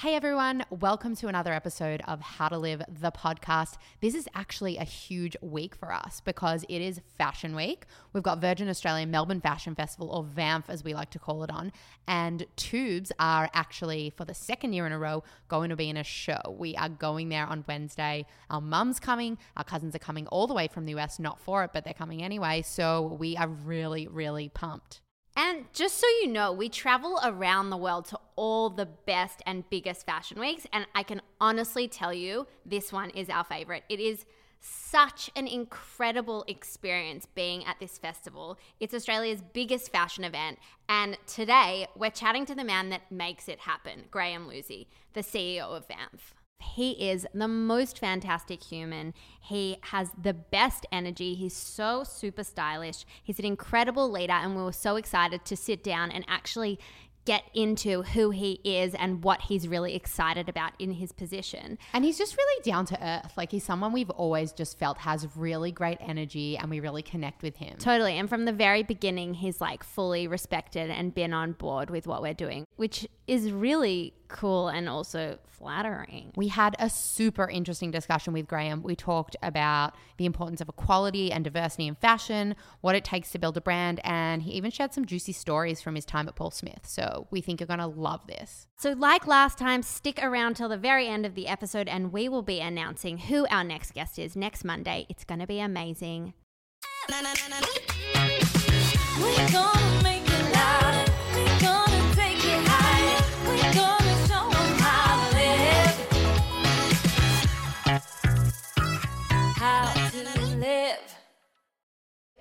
Hey everyone, welcome to another episode of How to Live the podcast. This is actually a huge week for us because it is Fashion Week. We've got Virgin Australia Melbourne Fashion Festival, or VAMF as we like to call it, on. And Tubes are actually, for the second year in a row, going to be in a show. We are going there on Wednesday. Our mum's coming, our cousins are coming all the way from the US, not for it, but they're coming anyway. So we are really, really pumped. And just so you know, we travel around the world to all the best and biggest fashion weeks. And I can honestly tell you, this one is our favorite. It is such an incredible experience being at this festival. It's Australia's biggest fashion event. And today, we're chatting to the man that makes it happen, Graeme Lewsey, the CEO of VAMF. He is the most fantastic human. He has the best energy. He's so super stylish. He's an incredible leader, and we were so excited to sit down and actually get into who he is and what he's really excited about in his position. And he's just really down to earth. Like he's someone we've always just felt has really great energy and we really connect with him. Totally. And from the very beginning, he's like fully respected and been on board with what we're doing, which is really cool and also flattering. We had a super interesting discussion with Graeme. We talked about the importance of equality and diversity in fashion, what it takes to build a brand, and he even shared some juicy stories from his time at Paul Smith. So we think you're going to love this. So, like last time, stick around till the very end of the episode, and we will be announcing who our next guest is next Monday. It's going to be amazing.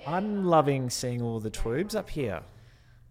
I'm loving seeing all the tubes up here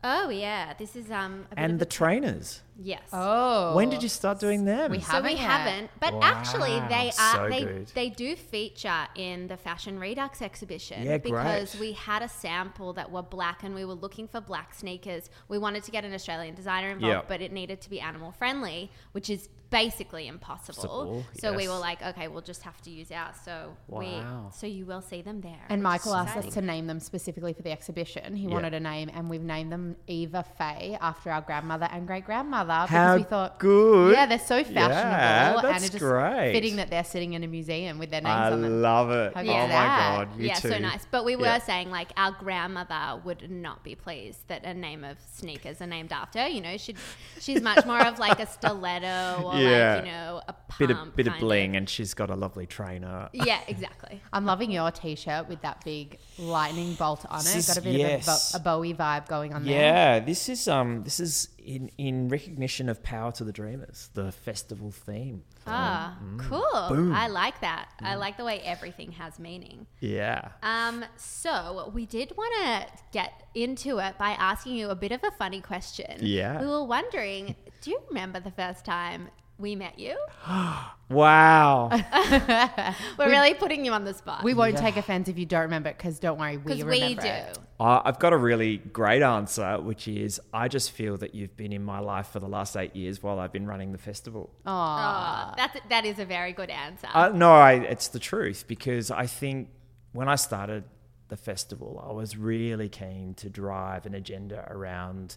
Oh yeah, this is um and the trainers. Yes. Oh. When did you start doing them? We haven't So we yet. haven't, but actually they are so they good. they do feature in the Fashion Redux exhibition Yeah, because great. we had a sample that were black and we were looking for black sneakers. We wanted to get an Australian designer involved, Yeah. but it needed to be animal friendly, which is basically impossible. Possible, So we were like, okay, we'll just have to use ours. So Wow. we so you will see them there. And Michael is asked us to name them specifically for the exhibition. He Yeah. wanted a name, and we've named them Eva Faye after our grandmother and great grandmother because How we thought, good. yeah, they're so fashionable, Yeah, and that's it's just great. fitting that they're sitting in a museum with their names I on them. love it. How Oh good my that? god, you yeah, too. so nice. But we were Yeah. saying like our grandmother would not be pleased that a name of sneakers are named after. her. You know, she she's much more of like a stiletto or Yeah. like you know a pump Bit of bit of kind bling, and she's got a lovely trainer. Yeah, exactly. I'm loving your t-shirt with that big lightning bolt on it. This Got a bit yes. of a, Bo- a Bowie vibe going on there. Yeah, this is um this is in in recognition of Power to the Dreamers, the festival theme. Ah, cool. Mm. Boom. Mm. I like that. I like the way everything has meaning. Yeah. Um, so we did want to get into it by asking you a bit of a funny question. Yeah. We were wondering, do you remember the first time we met you? Wow. We're really putting you on the spot. We won't take offense if you don't remember it because don't worry, we because remember we do. it. Uh, I've got a really great answer, which is I just feel that you've been in my life for the last eight years while I've been running the festival. Oh, that's that is a very good answer. Uh, no, I, it's the truth because I think when I started the festival, I was really keen to drive an agenda around what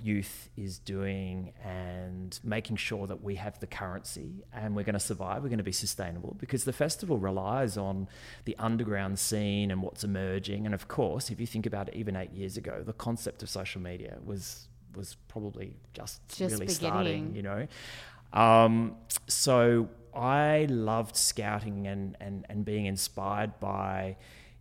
youth is doing and making sure that we have the currency and we're going to survive, we're going to be sustainable because the festival relies on the underground scene and what's emerging. And of course, if you think about it, even eight years ago, the concept of social media was was probably just, Just really beginning. starting, you know. Um, so I loved scouting and, and, and being inspired by,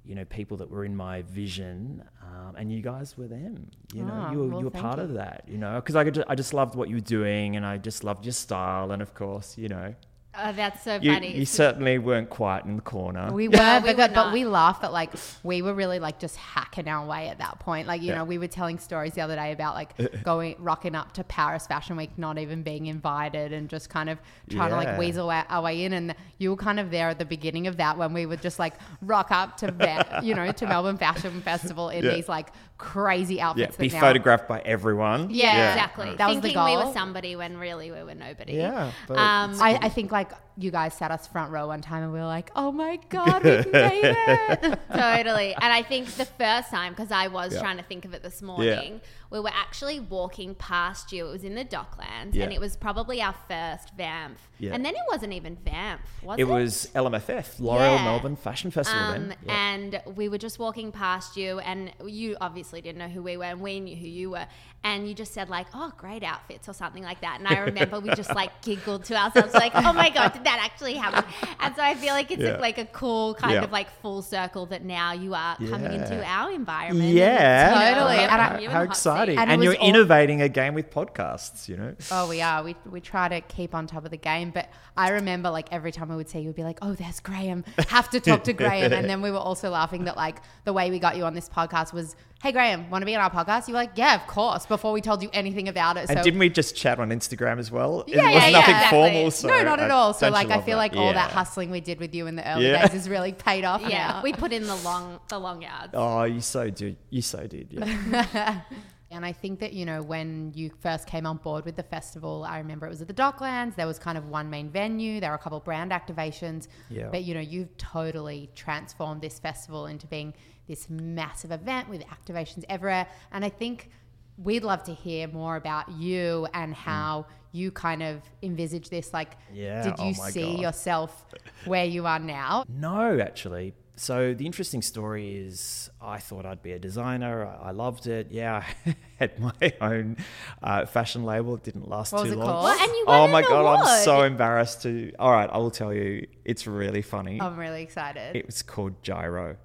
you know, people that were in my vision, um, and you guys were them. You know, Ah, you were, well, you were part you. of that. You know, because I, could ju- I just loved what you were doing, and I just loved your style, and of course, you know, oh, that's so you, funny. you certainly weren't quiet in the corner. We No, were, we but, were but we laughed that like we were really like just hacking our way at that point. Like you Yeah. know, we were telling stories the other day about like going rocking up to Paris Fashion Week, not even being invited, and just kind of trying to like weasel our, our way in. And you were kind of there at the beginning of that when we would just like rock up to Ve- you know to Melbourne Fashion Festival in Yeah. these like crazy yeah, outfits. be now, photographed by everyone. yeah, exactly. That was the goal. Thinking we were somebody when really we were nobody. Yeah, Um, it's I, I think like you guys sat us front row one time and we were like, oh my god, we've made it. totally. And I think the first time, because I was Yeah. trying to think of it this morning, we were actually walking past you. It was in the Docklands, Yeah. and it was probably our first Vamp. Yeah. And then it wasn't even Vamp, was it? It was LMFF, L'Oreal Yeah. Melbourne Fashion Festival. Um, then. Yeah. And we were just walking past you, and you obviously didn't know who we were, and we knew who you were. And you just said like, "Oh, great outfits" or something like that. And I remember we just like giggled to ourselves, like, "Oh my god, did that actually happened. And so I feel like it's Yeah. like a cool kind Yeah. of like full circle that now you are coming into our environment. Yeah, and, you know, Totally. we're And I- putting you in how exciting! And And, you're all- innovating again with podcasts. You know. Oh, we are. We, we try to keep on top of the game. But I remember, like, every time we would see you, we'd be like, oh, there's Graeme. Have to talk to Graeme. And then we were also laughing that, like, the way we got you on this podcast was, hey, Graeme, want to be on our podcast? You were like, yeah, of course, before we told you anything about it. And so, didn't we just chat on Instagram as well? It Yeah, was yeah, nothing yeah, exactly. formal. So no, not at all. So, like, I feel that? like all that hustling we did with you in the early Yeah. days has really paid off Yeah, now. we put in the long, the long yards. Oh, you so did. You so did. Yeah. And I think that, you know, when you first came on board with the festival, I remember it was at the Docklands. There was kind of one main venue, there were a couple brand activations. Yeah. But, you know, you've totally transformed this festival into being this massive event with activations everywhere. And I think we'd love to hear more about you and how you kind of envisage this. Like, Mm. Yeah, did you oh see God. yourself where you are now? No, actually. So the interesting story is, I thought I'd be a designer. I, I loved it. Yeah, I had my own uh, fashion label. It didn't last What was too it long. called? And you Oh my god, I'm so embarrassed to. All right, I will tell you. It's really funny. I'm really excited. it was called Gyro.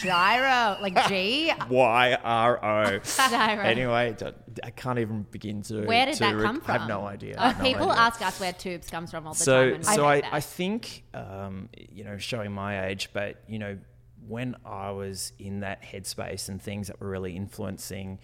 Gyro, like G. Y R O. Gyro. Anyway, I can't even begin to. Where did to that rec- come I have no idea. I have no people idea. ask us where tubes comes from all the so time. so we I, I think um, you know showing my age but you know when i was in that headspace and things that were really influencing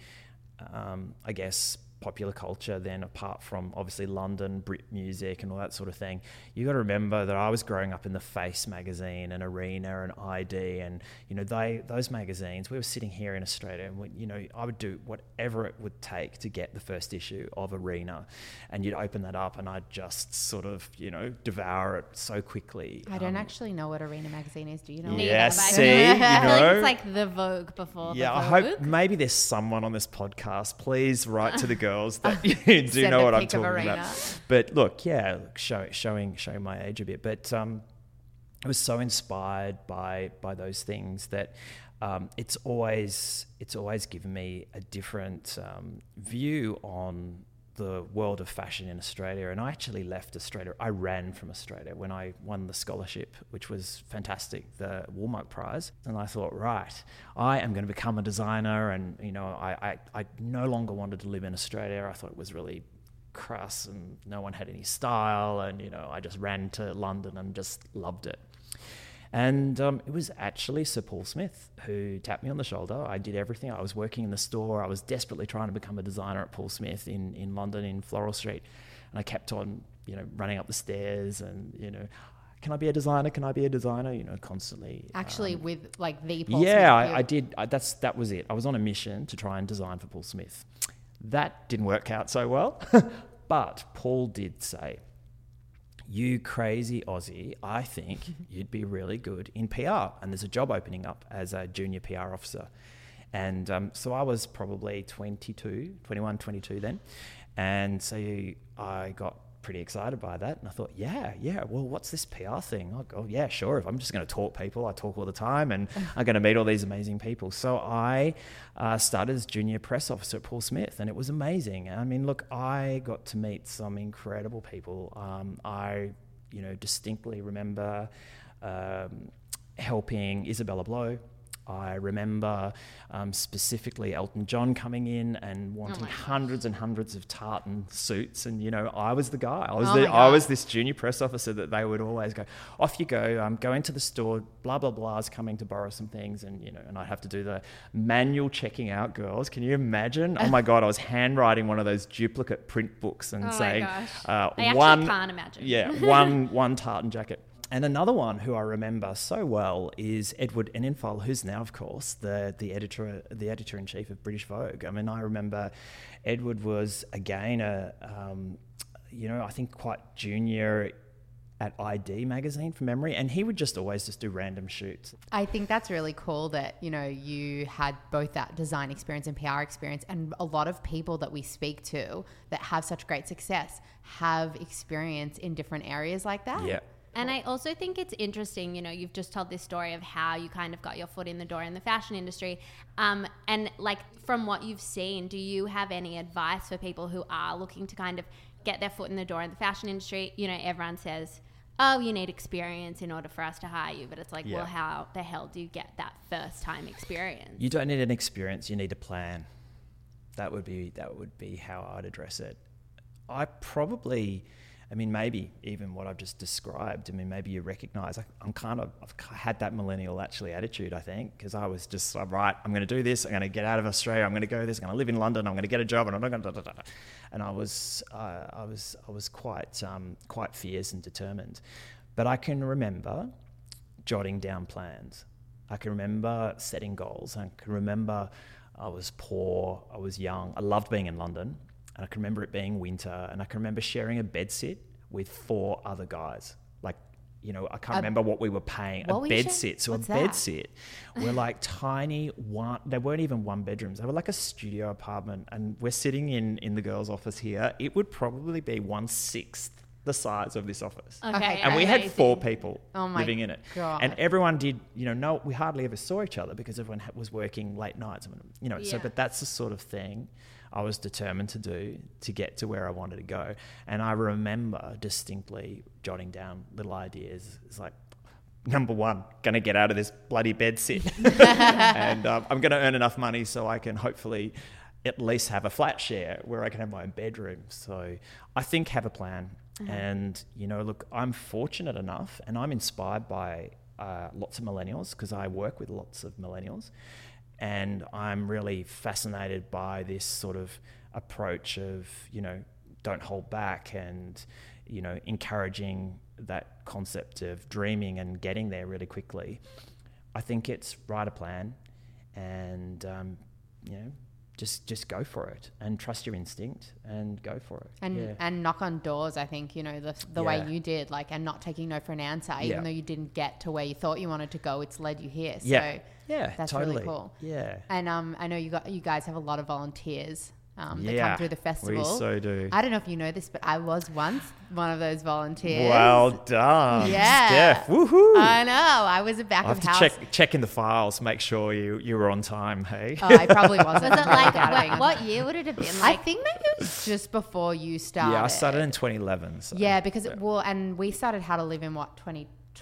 um, i guess popular culture then apart from obviously london brit music and all that sort of thing you got to remember that i was growing up in the face magazine and arena and id and you know they those magazines we were sitting here in australia and we, you know i would do whatever it would take to get the first issue of arena and you'd open that up and i'd just sort of you know devour it so quickly I don't Um, actually know what Arena Magazine is. Do you know? Yeah, see, you I feel like know. it's like the Vogue before yeah, the I hope maybe there's someone on this podcast. Please write to the girls that you do know what I'm talking about. But look, yeah, look, show, showing showing my age a bit. But um, I was so inspired by by those things that um, it's always it's always given me a different um, view on the world of fashion in Australia. And I actually left Australia. I ran from Australia when I won the scholarship, which was fantastic, the Woolmark Prize. And I thought, right, I am going to become a designer. And, you know, I, I, I no longer wanted to live in Australia. I thought it was really crass and no one had any style. And, you know, I just ran to London and just loved it. And um, it was actually Sir Paul Smith who tapped me on the shoulder. I did everything. I was working in the store. I was desperately trying to become a designer at Paul Smith in, in London, in Floral Street. And I kept on, you know, running up the stairs and, you know, can I be a designer? Can I be a designer? You know, constantly. Actually, um, with like the Paul yeah, I, I did. I, that's that was it. I was on a mission to try and design for Paul Smith. That didn't work out so well, but Paul did say, "You crazy Aussie, I think you'd be really good in PR, and there's a job opening up as a junior PR officer." And um, so I was probably 22, 21, 22 then. And so I got pretty excited by that. And I thought, yeah, yeah, well, what's this PR thing? Oh, God, yeah, sure. If I'm just going to talk people, I talk all the time and I'm going to meet all these amazing people. So I uh, started as junior press officer at Paul Smith and it was amazing. I mean, look, I got to meet some incredible people. Um, I, you know, distinctly remember um, helping Isabella Blow. I remember um, specifically Elton John coming in and wanting hundreds and hundreds of tartan suits, and you know I was the guy. I was Oh the, I was this junior press officer that they would always go, off you go, um, go into the store, blah blah blah is coming to borrow some things, and you know, and I'd have to do the manual checking out. Girls, can you imagine? Oh my god, I was handwriting one of those duplicate print books and Oh saying, uh, one can't imagine. yeah, one one tartan jacket. And another one who I remember so well is Edward Enninful, who's now, of course, the the editor the editor in chief of British Vogue. I mean, I remember Edward was again a um, you know I think quite junior at ID magazine from memory, and he would just always just do random shoots. I think that's really cool that, you know, you had both that design experience and PR experience. And a lot of people that we speak to that have such great success have experience in different areas like that. Yeah. And I also think it's interesting, you know, you've just told this story of how you kind of got your foot in the door in the fashion industry. Um, and like from what you've seen, do you have any advice for people who are looking to kind of get their foot in the door in the fashion industry? You know, everyone says, oh, you need experience in order for us to hire you. But it's like, Yeah. well, how the hell do you get that first time experience? You don't need an experience, you need a plan. That would be that would be how I'd address it. I probably I mean maybe even what I've just described, I mean maybe you recognize I, I'm kind of I've had that millennial actually attitude I think because I was just like, right, I'm going to do this, I'm going to get out of Australia, I'm going to go this, I'm going to live in London, I'm going to get a job and I'm not going to and I was uh, I was I was quite um, quite fierce and determined. But I can remember jotting down plans. I can remember setting goals. I can remember I was poor, I was young. I loved being in London, and I can remember it being winter, and I can remember sharing a bed sit with four other guys. Like, you know, I can't A- remember what we were paying. What a were bed sit. So What's a that? bed sit were like tiny one. They weren't even one bedrooms. They were like a studio apartment, and we're sitting in in the girls' office here. It would probably be one sixth the size of this office Okay. and we had four people Oh living in it. God. And everyone did, you know, no, we hardly ever saw each other because everyone ha- was working late nights. You know, so but that's the sort of thing I was determined to do to get to where I wanted to go. And I remember distinctly jotting down little ideas. It's like. Number one, gonna get out of this bloody bed sit, and um, I'm gonna earn enough money so I can hopefully at least have a flat share where I can have my own bedroom. So I think have a plan. And, you know, look, I'm fortunate enough and I'm inspired by uh, lots of millennials because I work with lots of millennials. And I'm really fascinated by this sort of approach of, you know, don't hold back and, you know, encouraging that concept of dreaming and getting there really quickly. I think it's write a plan and, um, you know, just just go for it and trust your instinct and go for it. And yeah. and knock on doors, I think, you know, the, the Yeah. way you did, like, and not taking no for an answer, even Yeah. though you didn't get to where you thought you wanted to go, it's led you here. So yeah, yeah, that's totally. really cool. Yeah, And um, I know you got you guys have a lot of volunteers um, that yeah, come through the festival. We so do. I don't know if you know this, but I was once one of those volunteers. Well done, Yeah. Steph. Woohoo! I know. I was a back I of have to check check in the files, make sure you you were on time. Hey. Oh, I probably wasn't. Was it like gathering. what, what year would it have been? Like? I think maybe it was just before you started. yeah, I started in 2011. So. Yeah, because it, well, and we started How to Live in what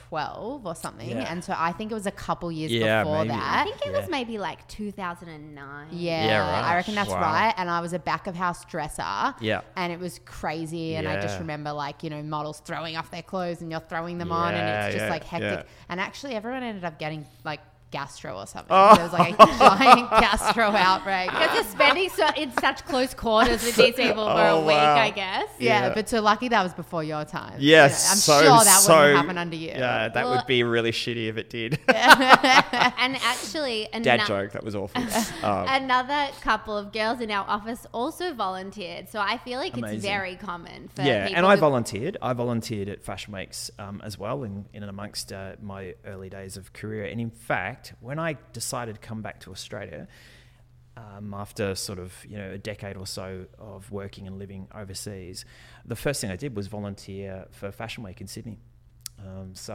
2012 or something, Yeah. and so I think it was a couple years Yeah, before maybe. I think it Yeah. was maybe like 2009. Yeah, Yeah, right. I reckon that's Wow. right. And I was a back of house dresser. Yeah. And it was crazy. And I just remember like, you know, models throwing off their clothes and you're throwing them on and it's just yeah, like hectic. yeah. And actually everyone ended up getting like gastro or something. Oh. There was like a giant gastro outbreak. Because you're spending so, in such close quarters with these people for Oh, a week, wow. I guess. Yeah, Yeah. but so lucky that was before your time. Yes, You know, I'm so, sure that so, wouldn't happen under you. Yeah, that Well- would be really shitty if it did. And actually, Dad joke, that was awful. Um, another couple of girls in our office also volunteered. So I feel like it's very common for yeah, people and I volunteered. I volunteered at Fashion Weeks um, as well in, in and amongst uh, my early days of career. And in fact, when I decided to come back to Australia, um, after sort of you know a decade or so of working and living overseas, the first thing I did was volunteer for Fashion Week in Sydney. Um, so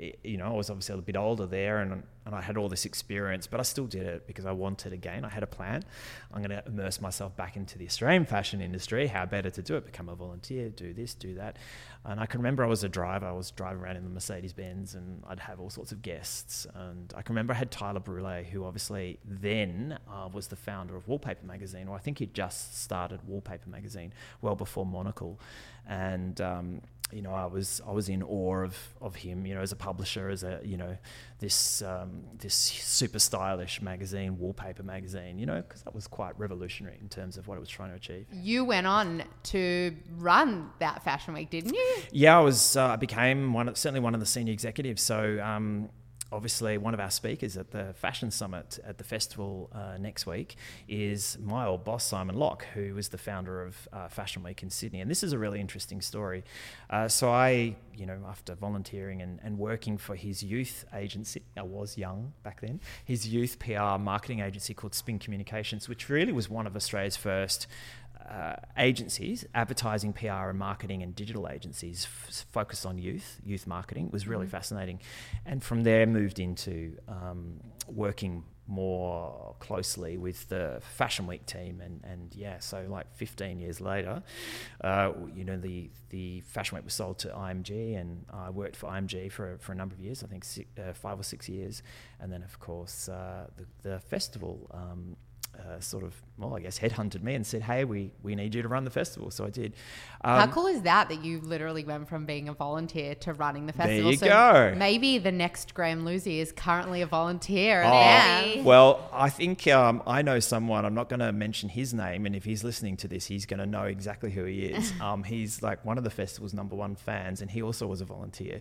i you know, I was obviously a bit older there, and and I had all this experience, but I still did it because I wanted again. I had a plan. I'm going to immerse myself back into the Australian fashion industry. How better to do it? Become a volunteer, do this, do that. And I can remember I was a driver. I was driving around in the Mercedes Benz, and I'd have all sorts of guests. And I can remember I had Tyler Brule, who obviously then uh, was the founder of Wallpaper Magazine, or I think he just started Wallpaper Magazine well before Monocle. And um, you know, I was I was in awe of of him. You know, as a publisher, as a you know, this um, this super stylish magazine, Wallpaper Magazine. You know, because that was quite revolutionary in terms of what it was trying to achieve. You went on to run that fashion week, didn't you? Yeah, I was. Uh, I became one, of, certainly one of the senior executives. So, um, obviously, one of our speakers at the Fashion Summit at the festival uh, next week is my old boss, Simon Locke, who was the founder of uh, Fashion Week in Sydney. And this is a really interesting story. Uh, so, I, you know, after volunteering and, and working for his youth agency, I was young back then, his youth PR marketing agency called Spin Communications, which really was one of Australia's first uh, agencies, advertising, PR, and marketing, and digital agencies f- focused on youth, youth marketing was really fascinating. And from there, moved into um, working more closely with the Fashion Week team. And, and yeah, so like 15 years later, uh, you know, the, the Fashion Week was sold to IMG, and I worked for IMG for, for a number of years, I think six, uh, five or six years. And then, of course, uh, the, the festival. Um, uh, sort of, well, I guess, headhunted me and said, "Hey, we we need you to run the festival." So I did. Um, How cool is that that you literally went from being a volunteer to running the festival. There you so go. Maybe the next Graeme Lewsey is currently a volunteer. Oh, well, I think um, I know someone. I'm not going to mention his name, and if he's listening to this, he's going to know exactly who he is. Um, he's like one of the festival's number one fans, and he also was a volunteer.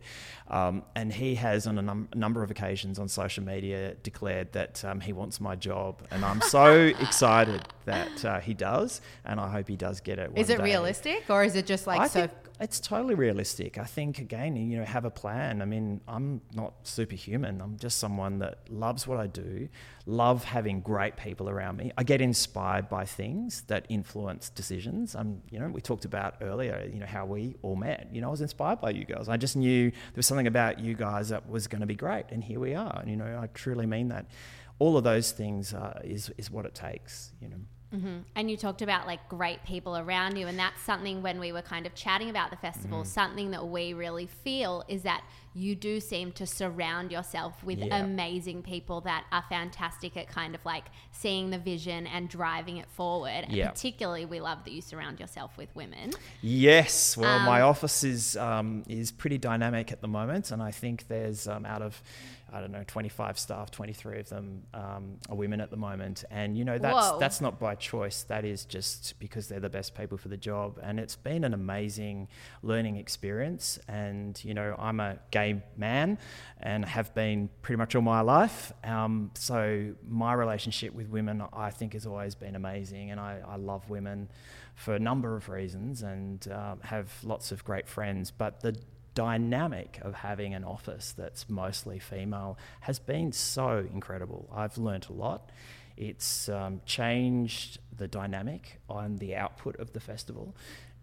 Um, and he has, on a num- number of occasions on social media, declared that um, he wants my job, and I'm so excited that uh, he does, and I hope he does get it. is it day. realistic or is it just like I so? it's totally realistic. I think again, you know, have a plan. I mean, I'm not superhuman. I'm just someone that loves what I do, love having great people around me. I get inspired by things that influence decisions. I'm, you know, we talked about earlier, you know, how we all met. You know, I was inspired by you girls. I just knew there was something about you guys that was going to be great, and here we are. And you know, I truly mean that. All of those things uh, is is what it takes. You know. hmm And you talked about like great people around you, and that's something when we were kind of chatting about the festival, Mm-hmm. something that we really feel is that you do seem to surround yourself with Yeah. amazing people that are fantastic at kind of like seeing the vision and driving it forward. And particularly, we love that you surround yourself with women. Yes, well, my Um, office is um, is pretty dynamic at the moment, and I think there's um, out of I don't know 25 staff, 23 of them um, are women at the moment, and you know that's Whoa. that's not by choice. That is just because they're the best people for the job, and it's been an amazing learning experience. And you know, I'm a gay man, and have been pretty much all my life. Um, so my relationship with women, I think, has always been amazing, and I, I love women for a number of reasons and um, have lots of great friends. But the dynamic of having an office that's mostly female has been so incredible. I've learnt a lot. It's um, changed the dynamic on the output of the festival.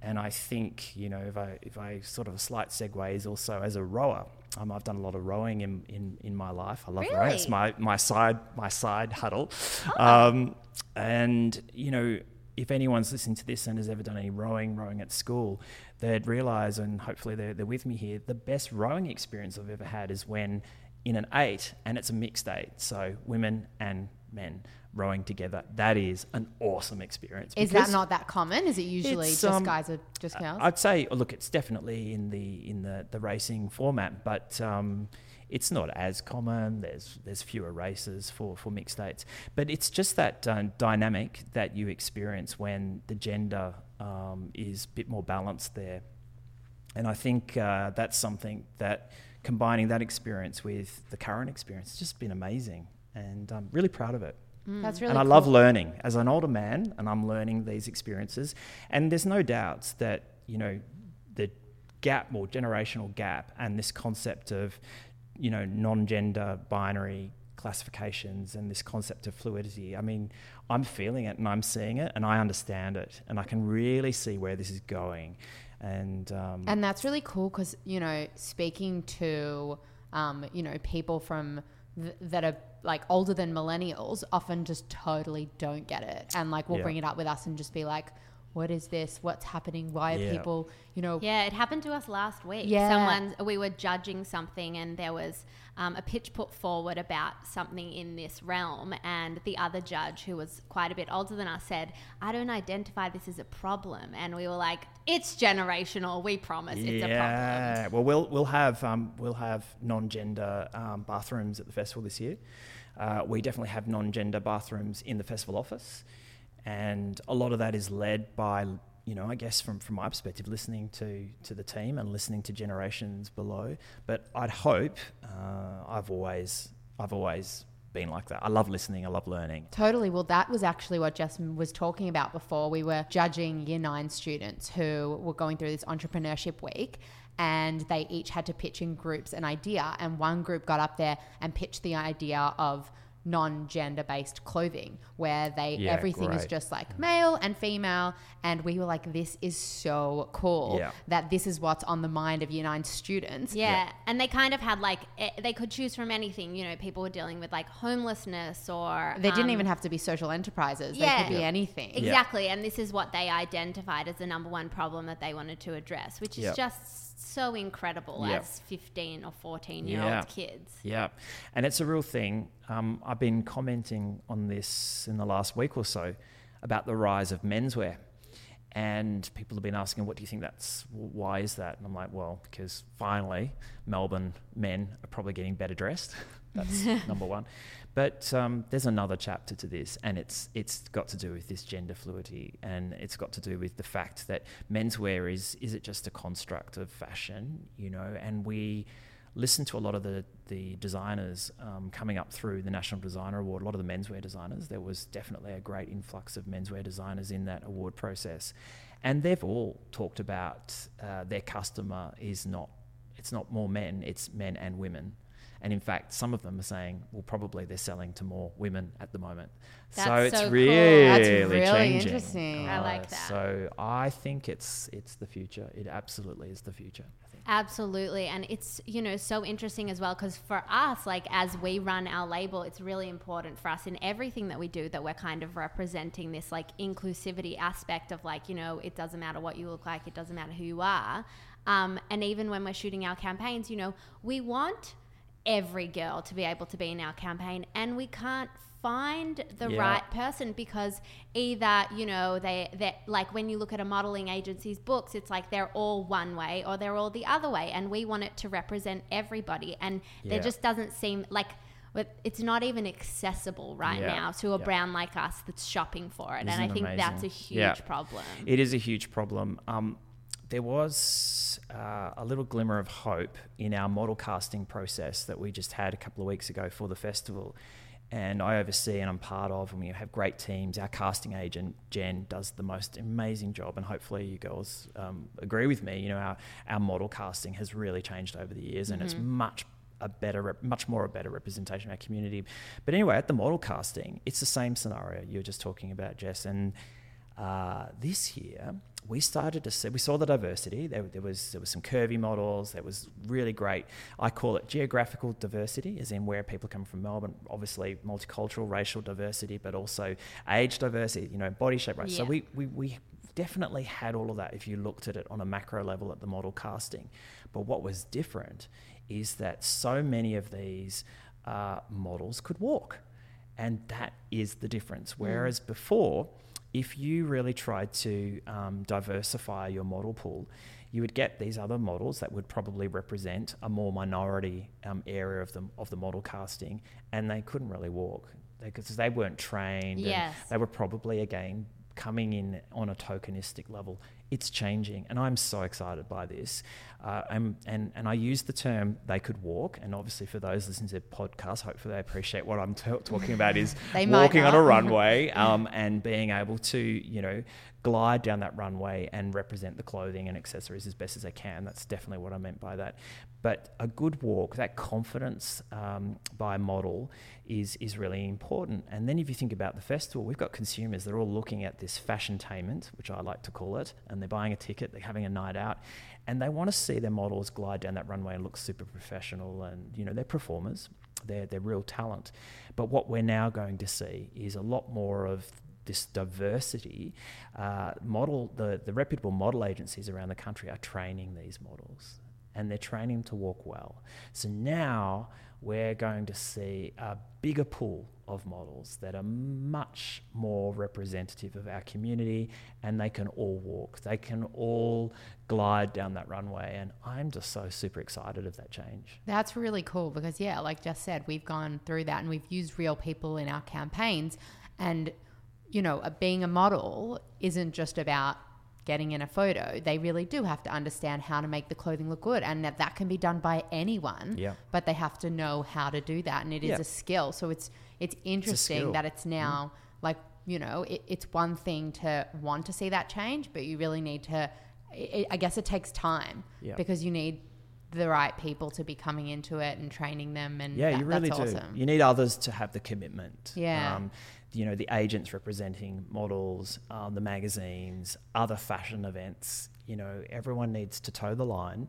And I think, you know, if I, if I sort of a slight segue is also as a rower, um, I've done a lot of rowing in, in, in my life. I love rowing. It's my, my side, my side huddle. Um, and, you know, if anyone's listening to this and has ever done any rowing, rowing at school, they'd realize, and hopefully they're, they're with me here, the best rowing experience I've ever had is when in an eight, and it's a mixed eight, so women and men rowing together. That is an awesome experience. Is that not that common? Is it usually just um, guys or just girls? I'd say, oh, look, it's definitely in the in the, the racing format, but um, it's not as common. There's there's fewer races for, for mixed eights, but it's just that uh, dynamic that you experience when the gender um, is a bit more balanced there, and I think uh, that's something that combining that experience with the current experience has just been amazing, and I'm really proud of it That's really and I cool. love learning as an older man, and I'm learning these experiences. And there's no doubts that you know the gap, more generational gap, and this concept of you know non-gender binary classifications and this concept of fluidity. I mean, I'm feeling it and I'm seeing it, and I understand it, and I can really see where this is going. And um, And that's really cool because, you know, speaking to, um, you know, people from th- that are like older than millennials often just totally don't get it. And like, we'll Yeah. bring it up with us and just be like, what is this? What's happening? Why are Yeah. people, you know, Yeah, it happened to us last week. Yeah. Someone we were judging something and there was um, a pitch put forward about something in this realm and the other judge who was quite a bit older than us said, "I don't identify this as a problem." And we were like, "It's generational. We promise it's a problem." yeah. Well, we'll we'll have um, we'll have non-gender um, bathrooms at the festival this year. Uh, we definitely have non-gender bathrooms in the festival office, and a lot of that is led by you know, I guess from, from my perspective, listening to, to the team and listening to generations below. But I'd hope uh, I've always I've always been like that. I love listening. I love learning. Totally. Well, that was actually what Jess was talking about before. We were judging year nine students who were going through this entrepreneurship week and they each had to pitch in groups an idea. And one group got up there and pitched the idea of non-gender based clothing where they Yeah, everything is just like male and female and we were like this is so cool Yeah. that this is what's on the mind of year 9 students Yeah. And they kind of had like, eh, they could choose from anything. You know, people were dealing with like homelessness or. they didn't um, even have to be social enterprises they yeah. could be anything Exactly. And this is what they identified as the number one problem that they wanted to address, which is Yep. just so incredible Yep. as 15 or 14 year Yeah. old kids. Yeah, and it's a real thing. Um, I've been commenting on this in the last week or so about the rise of menswear, and people have been asking, "What do you think that's? Why is that?" And I'm like, "Well, because finally, Melbourne men are probably getting better dressed. That's number one." But um, there's another chapter to this, and it's it's got to do with this gender fluidity, and it's got to do with the fact that menswear is is it just a construct of fashion, you know, and we listen to a lot of the, the designers um, coming up through the National Designer Award, a lot of the menswear designers. There was definitely a great influx of menswear designers in that award process. And they've all talked about uh, their customer is not, it's not more men, it's men and women. And in fact, some of them are saying, well, probably they're selling to more women at the moment. so it's so cool. really, That's really changing. interesting. I like Uh, that. So I think it's it's the future. It absolutely is the future. Absolutely. And it's, you know, so interesting as well because for us, like as we run our label, it's really important for us in everything that we do that we're kind of representing this like inclusivity aspect of like, you know, it doesn't matter what you look like, it doesn't matter who you are. Um, and even when we're shooting our campaigns, you know, we want every girl to be able to be in our campaign and we can't find the Yeah. right person because either you know they they like when you look at a modeling agency's books it's like they're all one way or they're all the other way and we want it to represent everybody and there just doesn't seem like it's not even accessible right Yeah. now to a Yeah. brand like us that's shopping for it and i think that's a huge Yeah. problem It is a huge problem. Um, there was uh, a little glimmer of hope in our model casting process that we just had a couple of weeks ago for the festival. And I oversee and I'm part of, and we have great teams. Our casting agent, Jen, does the most amazing job, and hopefully you girls um, agree with me. You know, our, our model casting has really changed over the years, and it's much a better, much more a better representation of our community. But anyway, at the model casting, it's the same scenario you were just talking about, Jess. And uh, this year, we started to see, we saw the diversity. There, there was there was some curvy models. There was really great. I call it geographical diversity, as in where people come from Melbourne. Obviously, multicultural, racial diversity, but also age diversity. You know, body shape. Right. So we we we definitely had all of that if you looked at it on a macro level at the model casting. But what was different is that so many of these uh, models could walk. And that is the difference. Whereas before, if you really tried to um, diversify your model pool, you would get these other models that would probably represent a more minority um, area of the, of the model casting, and they couldn't really walk because they weren't trained. and Yes. they were probably, again, coming in on a tokenistic level. It's changing, and I'm so excited by this. Uh, I'm, and, and I use the term they could walk, and obviously for those listening to the podcast, hopefully they appreciate what I'm t- talking about is walking on a runway um, and being able to, you know, glide down that runway and represent the clothing and accessories as best as they can. That's definitely what I meant by that. But a good walk, that confidence um, by a model is is really important. And then if you think about the festival, we've got consumers. They're all looking at this fashiontainment, which I like to call it, and they're buying a ticket. They're having a night out, and they want to see their models glide down that runway and look super professional. And you know, they're performers. They're they're real talent. But what we're now going to see is a lot more of this diversity uh, model the, the reputable model agencies around the country are training these models and they're training them to walk well so now we're going to see a bigger pool of models that are much more representative of our community and they can all walk they can all glide down that runway and i'm just so super excited of that change That's really cool because, yeah, like just said, we've gone through that and we've used real people in our campaigns. And, you know, being a model isn't just about getting in a photo, they really do have to understand how to make the clothing look good and that that can be done by anyone. Yeah. But they have to know how to do that and it is Yeah. a skill. So it's it's interesting skill. that it's now like, you know, it, it's one thing to want to see that change, but you really need to I I guess it takes time Yeah. because you need the right people to be coming into it and training them and Yeah, that- you really that's do. awesome. You need others to have the commitment. Yeah. Um, you know, the agents representing models, um, the magazines, other fashion events. You know, everyone needs to toe the line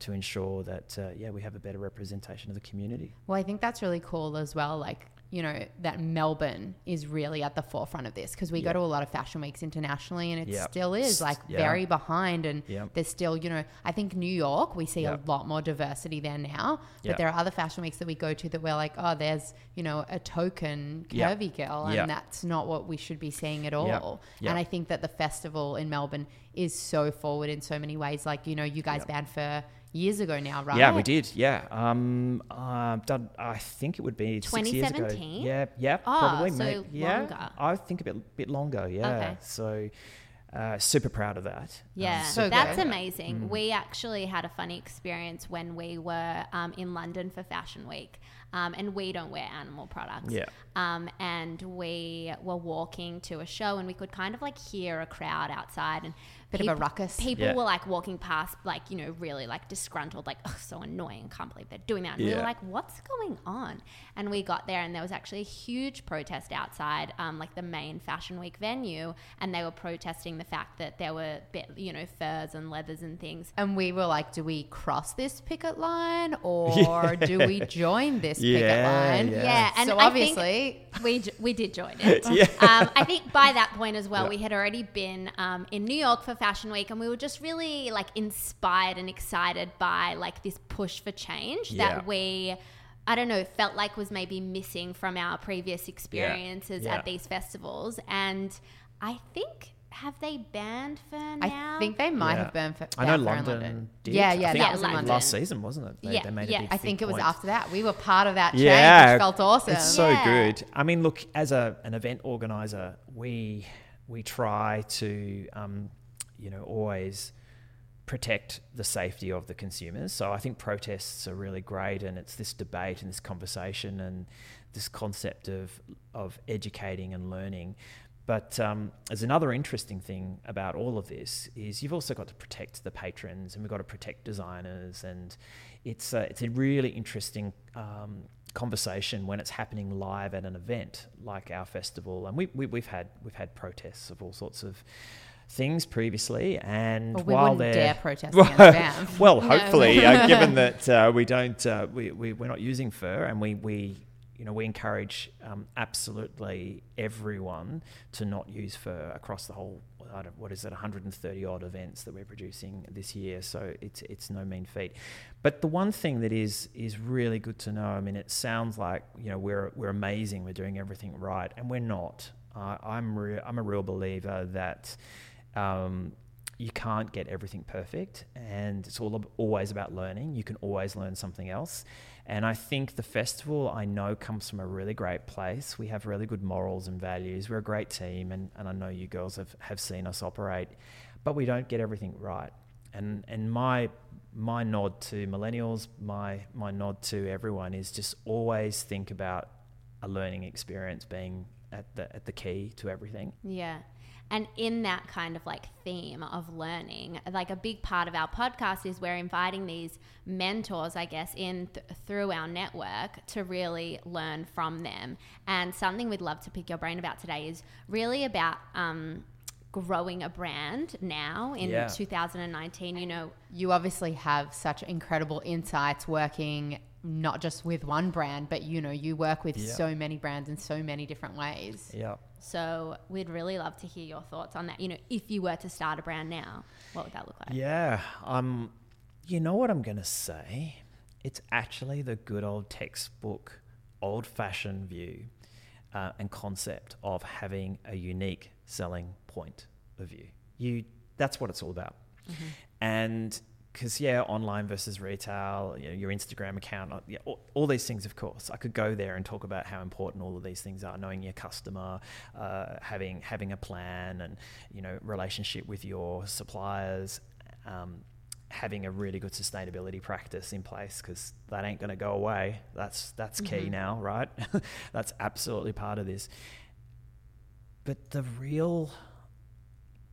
to ensure that, uh, yeah, we have a better representation of the community. Well, I think that's really cool as well. Like, you know, that Melbourne is really at the forefront of this because we go to a lot of fashion weeks internationally and it Yep. still is like Yeah. very behind. And Yep. there's still, you know, I think New York, we see Yep. a lot more diversity there now. But Yep. there are other fashion weeks that we go to that we're like, oh, there's, you know, a token Yep. curvy girl. And Yep. that's not what we should be seeing at all. Yep. Yep. And I think that the festival in Melbourne is so forward in so many ways. Like, you know, you guys Yep. banned for years ago now, right? Yeah, we did. Yeah. Um, uh, done, I think it would be six years ago. 2017? Yeah, yeah, Oh, probably. so mate. yeah, longer. I think a bit, bit longer. Yeah. Okay. So, uh, super proud of that. Um, Yeah, So that's good. amazing. We actually had a funny experience when we were um, in London for Fashion Week, um, and we don't wear animal products. Yeah. Um, and we were walking to a show, and we could kind of like hear a crowd outside, and Bit of a ruckus. People Yeah. were like walking past, like you know, really like disgruntled, like oh, so annoying. Can't believe they're doing that. And we were like, what's going on? And we got there, and there was actually a huge protest outside, um, like the main Fashion Week venue, and they were protesting the fact that there were, bit, you know, furs and leathers and things. And we were like, do we cross this picket line or do we join this picket line? yeah. Yeah, and so I obviously, we we did join it. Yeah. um, I think by that point as well, Yeah. we had already been um, in New York for Fashion Week, and we were just really like inspired and excited by like this push for change Yeah. that we. I don't know, felt like was maybe missing from our previous experiences Yeah. at these festivals. And I think, have they banned for now? I think they might Yeah. have banned for. I know banned London, London. did. Yeah, I yeah, think that was in London. London. last season, wasn't it? They, Yeah, they made yeah. a big, I big think it was point. after that. We were part of that change, Yeah, which felt awesome. It's so Yeah. good. I mean, look, as a an event organizer, we we try to um, you know always protect the safety of the consumers. So I think protests are really great, and it's this debate and this conversation and this concept of of educating and learning. But um, there's another interesting thing about all of this is you've also got to protect the patrons, and we've got to protect designers, and it's a, it's a really interesting um, conversation when it's happening live at an event like our festival. And we, we we've had we've had protests of all sorts of things previously, and Well, we while they're dare protest well, hopefully, uh, given that uh, we don't, uh, we, we, we're not using fur and we, we you know, we encourage um, absolutely everyone to not use fur across the whole, I don't, what is it, 130 odd events that we're producing this year. So it's, it's no mean feat. But the one thing that is, is really good to know, I mean, it sounds like, you know, we're, we're amazing, we're doing everything right, and we're not. I'm, re- I'm a real believer that um, you can't get everything perfect and it's all always about learning. You can always learn something else. And i think the festival i know comes from a really great place. We have really good morals and values. We're a great team and, and i know you girls have, have seen us operate but we don't get everything right. And and my my nod to millennials my my nod to everyone is just always think about a learning experience being at the at the key to everything. Yeah. And in that kind of like theme of learning, like a big part of our podcast is we're inviting these mentors, I guess, in th- through our network to really learn from them. And something we'd love to pick your brain about today is really about um, growing a brand now in Yeah. 2019. You know, you obviously have such incredible insights working not just with one brand, but you know, you work with Yeah. so many brands in so many different ways. yeah so we'd really love to hear your thoughts on that. You know, if you were to start a brand now, what would that look like? Yeah, um, you know what I'm gonna say? It's actually the good old textbook, old-fashioned view uh, and concept of having a unique selling point of view. You, that's what it's all about. And because yeah, online versus retail, you know, your Instagram account, uh, yeah, all, all these things. Of course, I could go there and talk about how important all of these things are. Knowing your customer, uh, having having a plan, and you know, relationship with your suppliers. Um, having a really good sustainability practice in place because that ain't going to go away. That's that's key now, right? that's absolutely part of this. But the real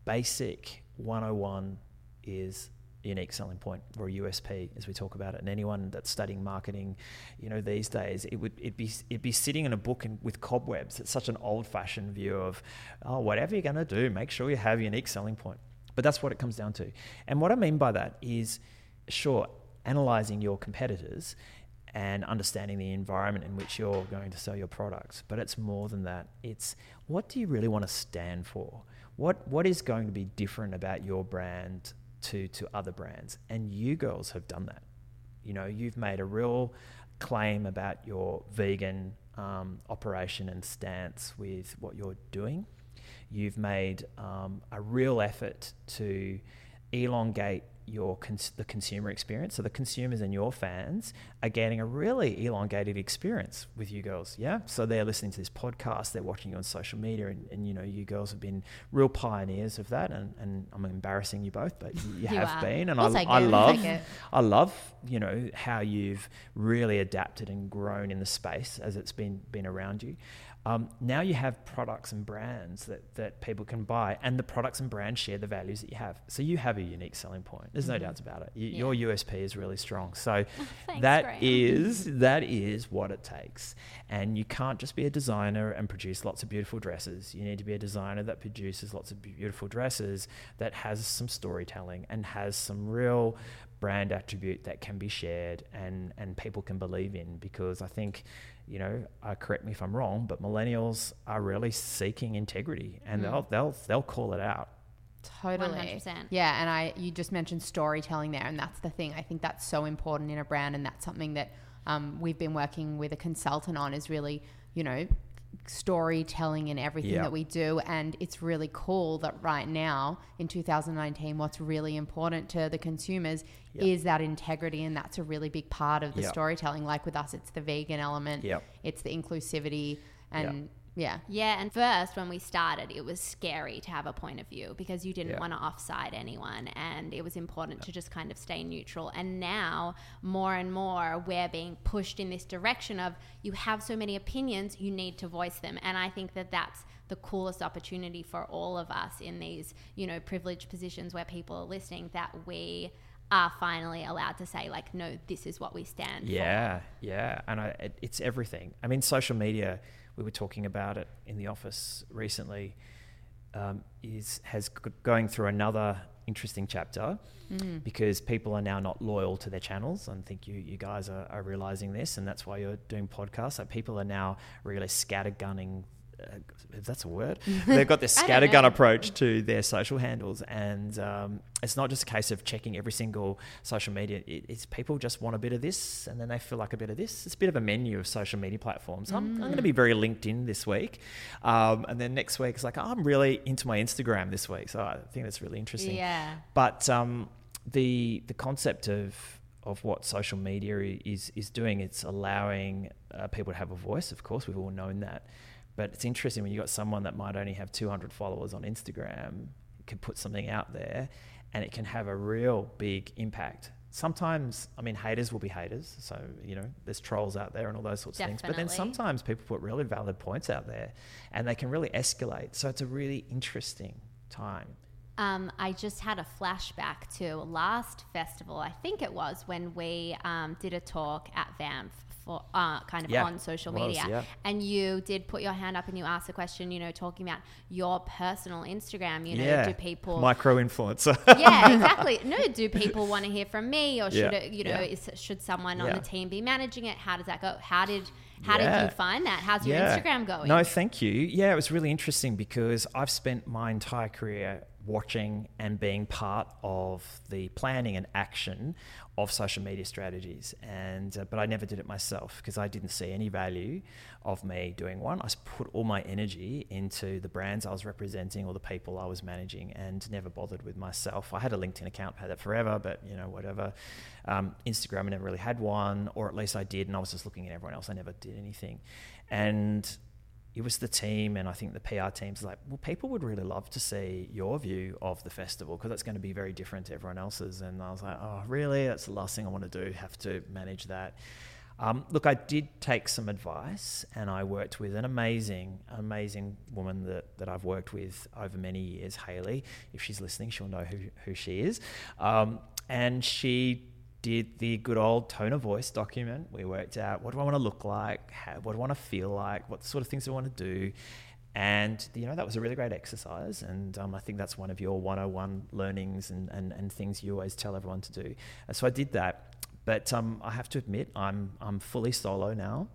basic 101 is unique selling point or a USP as we talk about it and anyone that's studying marketing you know these days it would it be it'd be sitting in a book and with cobwebs it's such an old fashioned view of oh whatever you're going to do make sure you have unique selling point but that's what it comes down to and what I mean by that is sure analyzing your competitors and understanding the environment in which you're going to sell your products. But it's more than that. It's what do you really want to stand for? What what is going to be different about your brand to to other brands? And you girls have done that. You know, you've made a real claim about your vegan um, operation and stance with what you're doing. You've made um, a real effort to elongate your cons- the consumer experience. So the consumers and your fans are getting a really elongated experience with you girls. Yeah. So they're listening to this podcast, they're watching you on social media, and, and you know, you girls have been real pioneers of that. And, and I'm embarrassing you both, but you, you have are. been. And We'll I, I love. I love, you know, how you've really adapted and grown in the space as it's been been around you. Um, now you have products and brands that, that people can buy, and the products and brands share the values that you have. So you have a unique selling point. There's no doubts about it. You, Your USP is really strong. So Thanks, that Graeme. is that is what it takes. And you can't just be a designer and produce lots of beautiful dresses. You need to be a designer that produces lots of beautiful dresses that has some storytelling and has some real brand attribute that can be shared and and people can believe in because I think you know uh, correct me if I'm wrong but millennials are really seeking integrity and they'll they'll they'll call it out Totally. 100%. Yeah, and I you just mentioned storytelling there, and that's the thing. I think that's so important in a brand, and that's something that um, we've been working with a consultant on. Is really you know storytelling in everything Yeah. that we do, and it's really cool that right now in 2019, what's really important to the consumers Yep. is that integrity, and that's a really big part of the Yep. storytelling. Like with us, it's the vegan element, Yep. it's the inclusivity, and yeah. Yeah, and first when we started, it was scary to have a point of view because you didn't Yeah. want to offside anyone, and it was important to just kind of stay neutral. And now, more and more, we're being pushed in this direction of you have so many opinions, you need to voice them. And I think that that's the coolest opportunity for all of us in these, you know, privileged positions where people are listening that we are finally allowed to say like no this is what we stand for Yeah, yeah, and I, it, it's everything. I mean, social media. We were talking about it in the office recently. Um, is has g- going through another interesting chapter because people are now not loyal to their channels. And I think you you guys are, are realizing this, and that's why you're doing podcasts. Like people are now really scattergunning. Uh, if that's a word, they've got this scattergun approach to their social handles, and um, it's not just a case of checking every single social media. It, it's people just want a bit of this, and then they feel like a bit of this. It's a bit of a menu of social media platforms. I'm, I'm going to be very LinkedIn this week, um, and then next week it's like I'm really into my Instagram this week. So I think that's really interesting. yeah But um, the the concept of of what social media is is doing, it's allowing uh, people to have a voice. Of course, we've all known that, but it's interesting when you've got someone that might only have 200 followers on Instagram, can put something out there, and it can have a real big impact. Sometimes, I mean, haters will be haters. So, you know, there's trolls out there and all those sorts of things. But then sometimes people put really valid points out there and they can really escalate. So it's a really interesting time. Um, I just had a flashback to last festival. I think it was when we um, did a talk at VAMF for uh, kind of Yeah, on social was, media, yeah. and you did put your hand up and you asked a question. You know, talking about your personal Instagram. You know, yeah. do people Micro influencer. yeah, exactly. No, do people want to hear from me, or should it, you know, is, should someone on the team be managing it? How does that go? How did how did you find that? How's your. Instagram going? No, thank you. Yeah, it was really interesting because I've spent my entire career watching and being part of the planning and action of social media strategies. And uh, but I never did it myself because I didn't see any value of me doing one. I put all my energy into the brands I was representing or the people I was managing, and never bothered with myself. I had a LinkedIn account, had that forever, but you know whatever. Um, Instagram, I never really had one, or at least I did, and I was just looking at everyone else. I never did anything, and it was the team and I think the PR team's like, well, people would really love to see your view of the festival because it's going to be very different to everyone else's. And I was like, oh, really? That's the last thing I want to do, have to manage that. Um, look, I did take some advice and I worked with an amazing, amazing woman that, that I've worked with over many years, Haley. If she's listening, she'll know who, who she is. Um, and she did the good old tone of voice document. We worked out what do I want to look like, how, what do I want to feel like, what sort of things do I want to do. And, you know, that was a really great exercise. And um, I think that's one of your 101 learnings and, and, and things you always tell everyone to do. So I did that. But um, I have to admit, I'm I'm fully solo now.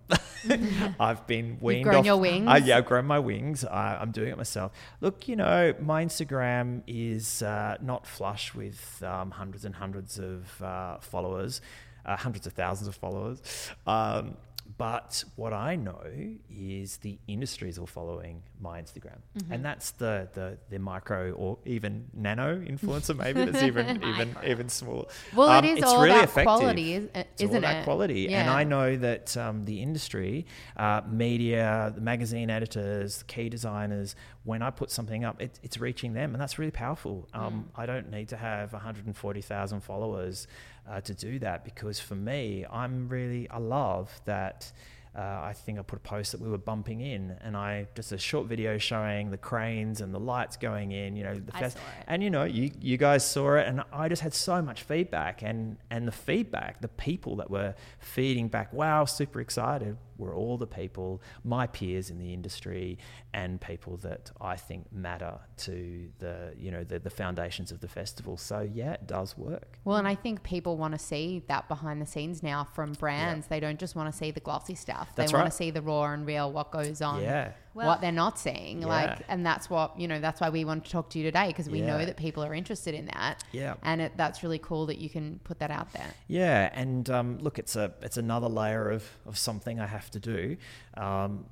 I've been weaned You've grown off. your wings? Uh, yeah, I've grown my wings. I, I'm doing it myself. Look, you know, my Instagram is uh, not flush with um, hundreds and hundreds of uh, followers, uh, hundreds of thousands of followers. Um, but what I know is the industry is all following my Instagram, Mm-hmm. and that's the, the the micro or even nano influencer. Maybe that's even even even small. Well, Um, it is it's all really about effective. quality, is- It's all isn't about it? quality, and I know that um, the industry, uh, media, the magazine editors, the key designers, when I put something up, it, it's reaching them, and that's really powerful. Um, I don't need to have 140,000 followers uh, to do that because for me, I'm really I love that. Uh, I think I put a post that we were bumping in, and I just a short video showing the cranes and the lights going in. You know, the fest- and you know, you you guys saw it, and I just had so much feedback, and and the feedback, the people that were feeding back, wow, super excited, were all the people, my peers in the industry, and people that I think matter to the you know the the foundations of the festival. So yeah, it does work. Well, and I think people want to see that behind the scenes now from brands. They don't just want to see the glossy stuff. That's they want right. to see the raw and real, what goes on, Yeah. Well- what they're not seeing. Yeah. Like, and that's what you know. That's why we want to talk to you today because we know that people are interested in that. Yeah. and it, that's really cool that you can put that out there. Yeah, and um, look, it's a it's another layer of, of something I have to do, um,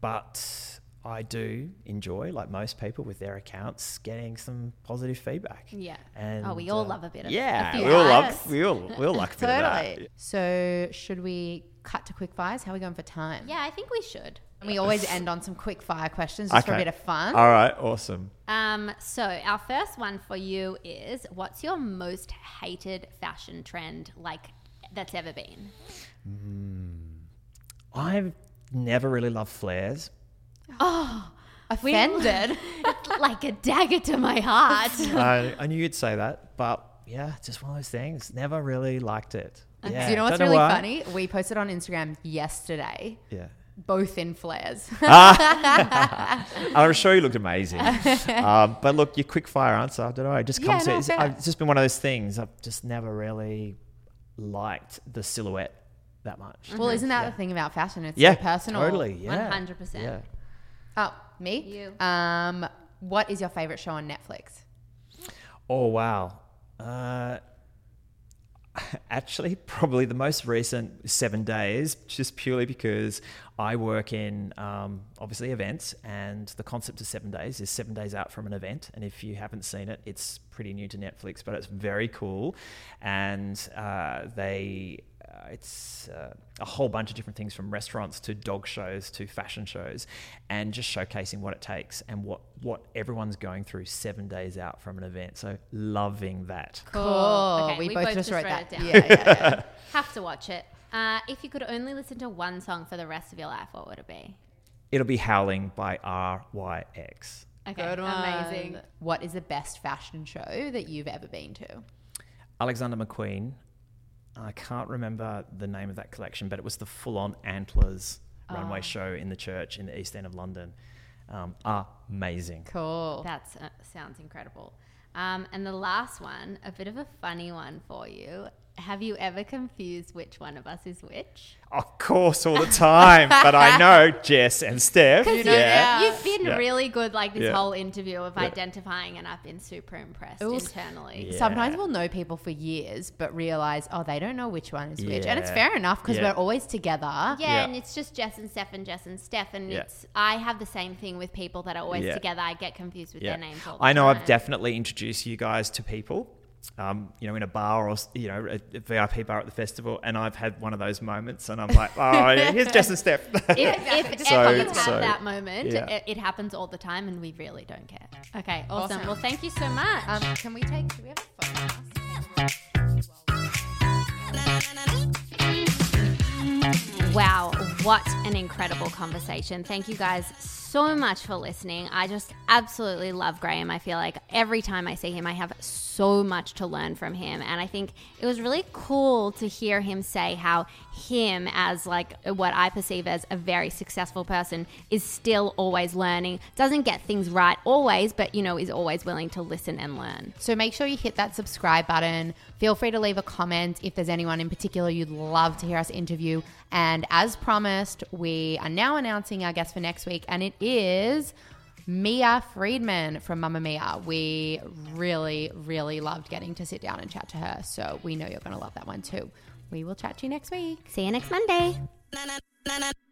but I do enjoy, like most people with their accounts, getting some positive feedback. Yeah. And Oh, we all uh, love a bit of yeah, we all love we all we all like a bit of that. So, should we cut to quick fires? How are we going for time? Yeah, I think we should. And we always end on some quick fire questions just for a Okay. bit of fun. All right, awesome. Um, so our first one for you is what's your most hated fashion trend like that's ever been? I've never really loved flares. Oh, offended. like a dagger to my heart. I, I knew you'd say that, but yeah, it's just one of those things. Never really liked it. Yeah, Do you know what's don't really why. funny? We posted on Instagram yesterday, Yeah. both in flares. I'm sure you looked amazing. um, but look, your quick fire answer, I don't know. It just Yeah, comes no, to it's. I've- it's just been one of those things. I've just never really liked the silhouette that much. well, isn't that Yeah. the thing about fashion? It's yeah, so personal. Totally. Yeah. 100%. Yeah. Oh, me? You. Um, what is your favorite show on Netflix? Oh wow. Uh, actually, probably the most recent seven days, just purely because I work in um, obviously events, and the concept of seven days is seven days out from an event. And if you haven't seen it, it's pretty new to Netflix, but it's very cool, and uh, they. Uh, it's uh, a whole bunch of different things from restaurants to dog shows to fashion shows and just showcasing what it takes and what, what everyone's going through seven days out from an event. So loving that. Cool. Okay, we, we both, both just just wrote wrote that. it down. Yeah, yeah, yeah. Have to watch it. Uh, if you could only listen to one song for the rest of your life, what would it be? It'll be Howling by RYX. Okay, Good amazing. one. What is the best fashion show that you've ever been to? Alexander McQueen. I can't remember the name of that collection, but it was the full on Antlers runway show in the church in the east end of London. Um, amazing. Cool. That uh, sounds incredible. Um, and the last one, a bit of a funny one for you. Have you ever confused which one of us is which? Of course, all the time. but I know Jess and Steph. You know, yeah. You've been Yeah. really good, like this Yeah. whole interview of Yeah. identifying, and I've been super impressed It was- internally. Yeah. Sometimes we'll know people for years, but realize, oh, they don't know which one is which. And it's fair enough because Yeah. we're always together. Yeah, Yeah. and it's just Jess and Steph and Jess and Steph, and Yeah. it's I have the same thing with people that are always Yeah. together. I get confused with Yeah. their names all the I know time. I've definitely introduced you guys to people, um, you know, in a bar or, you know, a, a VIP bar at the festival, and I've had one of those moments, and I'm like, oh, here's Jess and Steph. If, if Just ever so- you have so- that moment, yeah. it, it happens all the time, and we really don't care. Okay, awesome. Awesome. Well, thank you so much. Um, can we take, do we have a phone? Wow, what an incredible conversation. Thank you guys so much for listening. I just absolutely love Graeme. I feel like every time I see him, I have so much to learn from him. And I think it was really cool to hear him say how him, as like what I perceive as a very successful person, is still always learning, doesn't get things right always, but you know, is always willing to listen and learn. So make sure you hit that subscribe button. Feel free to leave a comment if there's anyone in particular you'd love to hear us interview. And as promised, we are now announcing our guest for next week, and it is Mia Freedman from Mamamia. We really, really loved getting to sit down and chat to her. So we know you're going to love that one too. We will chat to you next week. See you next Monday. na na na na